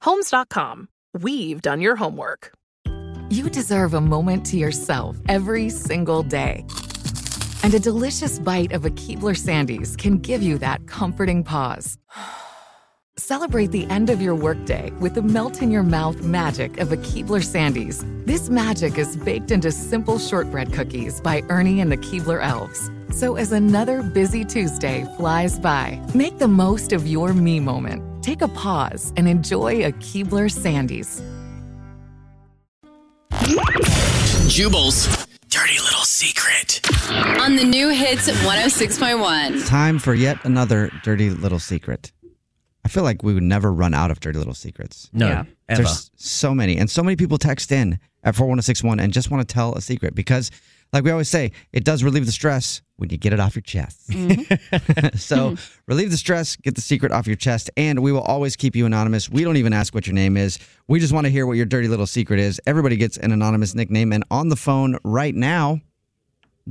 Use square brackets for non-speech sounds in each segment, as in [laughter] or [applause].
Homes.com. We've done your homework. You deserve a moment to yourself every single day. And a delicious bite of a Keebler Sandies can give you that comforting pause. [sighs] Celebrate the end of your workday with the melt in your mouth magic of a Keebler Sandies. This magic is baked into simple shortbread cookies by Ernie and the Keebler Elves. So as another busy Tuesday flies by, make the most of your me moment. Take a pause and enjoy a Keebler Sandies. Jubal's dirty little secret. On the new hits 106.1. Time for yet another dirty little secret. I feel like we would never run out of dirty little secrets. No, Yeah. ever. There's so many. And so many people text in at 41061 and just want to tell a secret because, like we always say, it does relieve the stress when you get it off your chest. Mm-hmm. [laughs] [laughs] so relieve the stress, get the secret off your chest, and we will always keep you anonymous. We don't even ask what your name is. We just want to hear what your dirty little secret is. Everybody gets an anonymous nickname. And on the phone right now,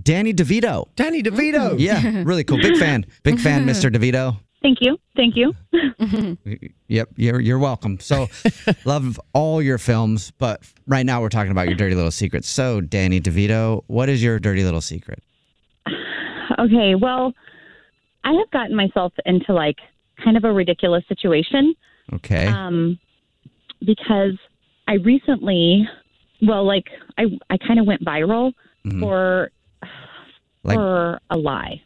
Danny DeVito. Danny DeVito. Yeah, really cool. Big fan. Big fan, Mr. [laughs] DeVito. Thank you. Thank you. [laughs] Yep, you're you're welcome. So, [laughs] love all your films, but right now we're talking about your dirty little secrets. So, Danny DeVito, what is your dirty little secret? Okay, well, I have gotten myself into like kind of a ridiculous situation Okay. um, because I recently, well, like I I kind of went viral Mhm. for Like- for a lie.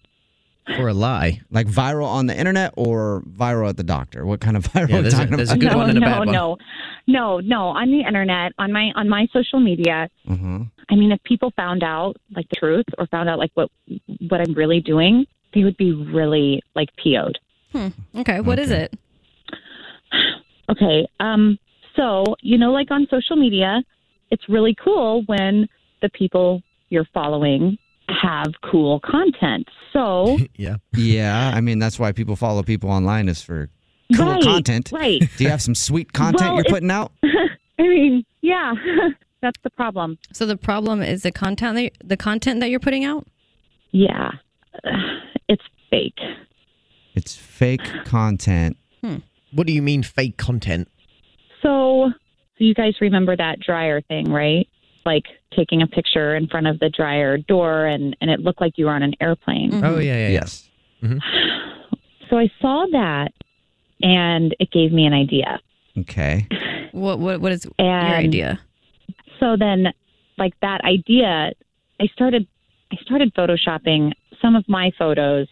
For a lie. Like viral on the internet or viral at the doctor? What kind of [laughs] viral Yeah, are we there's a- talking there's a good no, one and a no, bad one. no, no, no, on the internet, on my on my social media. Mhm. I mean, if people found out like the truth or found out like what what I'm really doing, they would be really like PO'd. Okay, what is it? Okay. Um, so, you know, like on social media, it's really cool when the people you're following have cool content. So, [laughs] yeah. Yeah, I mean that's why people follow people online is for cool Right, content. right. [laughs] Do you have some sweet content Well, you're putting out? [laughs] I mean, yeah, that's the problem. So the problem is the content that the content that you're putting out. Yeah, [sighs] it's fake. It's fake content. Hmm. What do you mean fake content? So, so you guys remember that dryer thing, right? Like taking a picture in front of the dryer door and, and it looked like you were on an airplane. Mm-hmm. Oh yeah, yeah, yeah. Yes. [sighs] So I saw that and it gave me an idea. Okay. What what what is your idea? So then like that idea, I started I started photoshopping some of my photos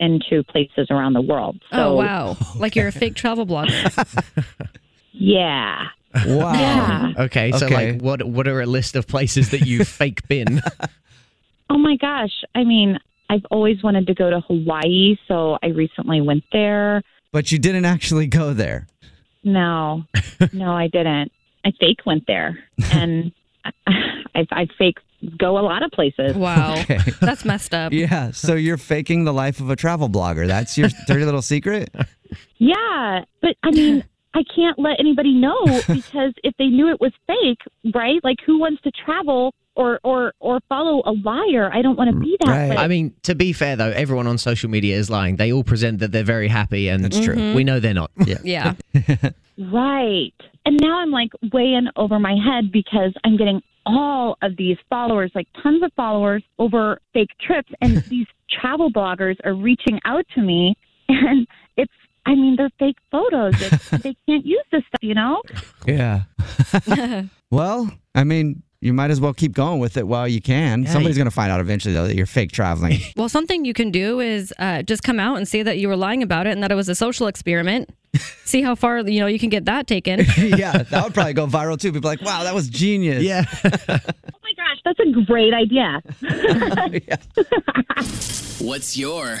into places around the world. So oh wow, like you're a fake travel blogger. [laughs] yeah. Wow. Yeah. [laughs] Okay, so Okay. like, what what are a list of places that you [laughs] fake been? Oh my gosh. I mean, I've always wanted to go to Hawaii, so I recently went there. But you didn't actually go there. No, [laughs] no, I didn't. I fake went there, and I, I fake go a lot of places. Wow, Okay. that's messed up. Yeah, so you're faking the life of a travel blogger. That's your dirty little secret? Yeah, but I mean, I can't let anybody know [laughs] because if they knew it was fake, right? Like, who wants to travel or or or follow a liar? I don't want to be that. Right. way. I mean, to be fair though, everyone on social media is lying. They all present that they're very happy, and That's true. We know they're not. [laughs] Yeah. Yeah. [laughs] Right. And now I'm like way in over my head because I'm getting all of these followers, like tons of followers over fake trips. And these travel bloggers are reaching out to me. And it's I mean, they're fake photos. It's, [laughs] they can't use this stuff, you know? Yeah. [laughs] well, I mean, you might as well keep going with it while you can. Somebody's going to find out eventually, though, that you're fake traveling. [laughs] Well, something you can do is uh, just come out and say that you were lying about it and that it was a social experiment. See how far you know you can get that taken. yeah, that would probably go viral too. People are like, wow, that was genius. Yeah. Oh my gosh, that's a great idea. What's your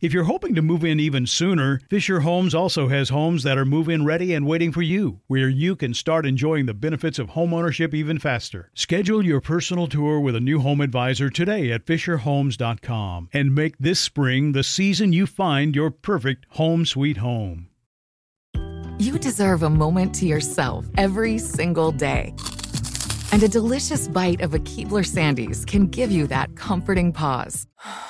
If you're hoping to move in even sooner, Fischer Homes also has homes that are move in ready and waiting for you, where you can start enjoying the benefits of homeownership even faster. Schedule your personal tour with a new home advisor today at FischerHomes.com and make this spring the season you find your perfect home sweet home. You deserve a moment to yourself every single day. And a delicious bite of a Keebler Sandies can give you that comforting pause. [sighs]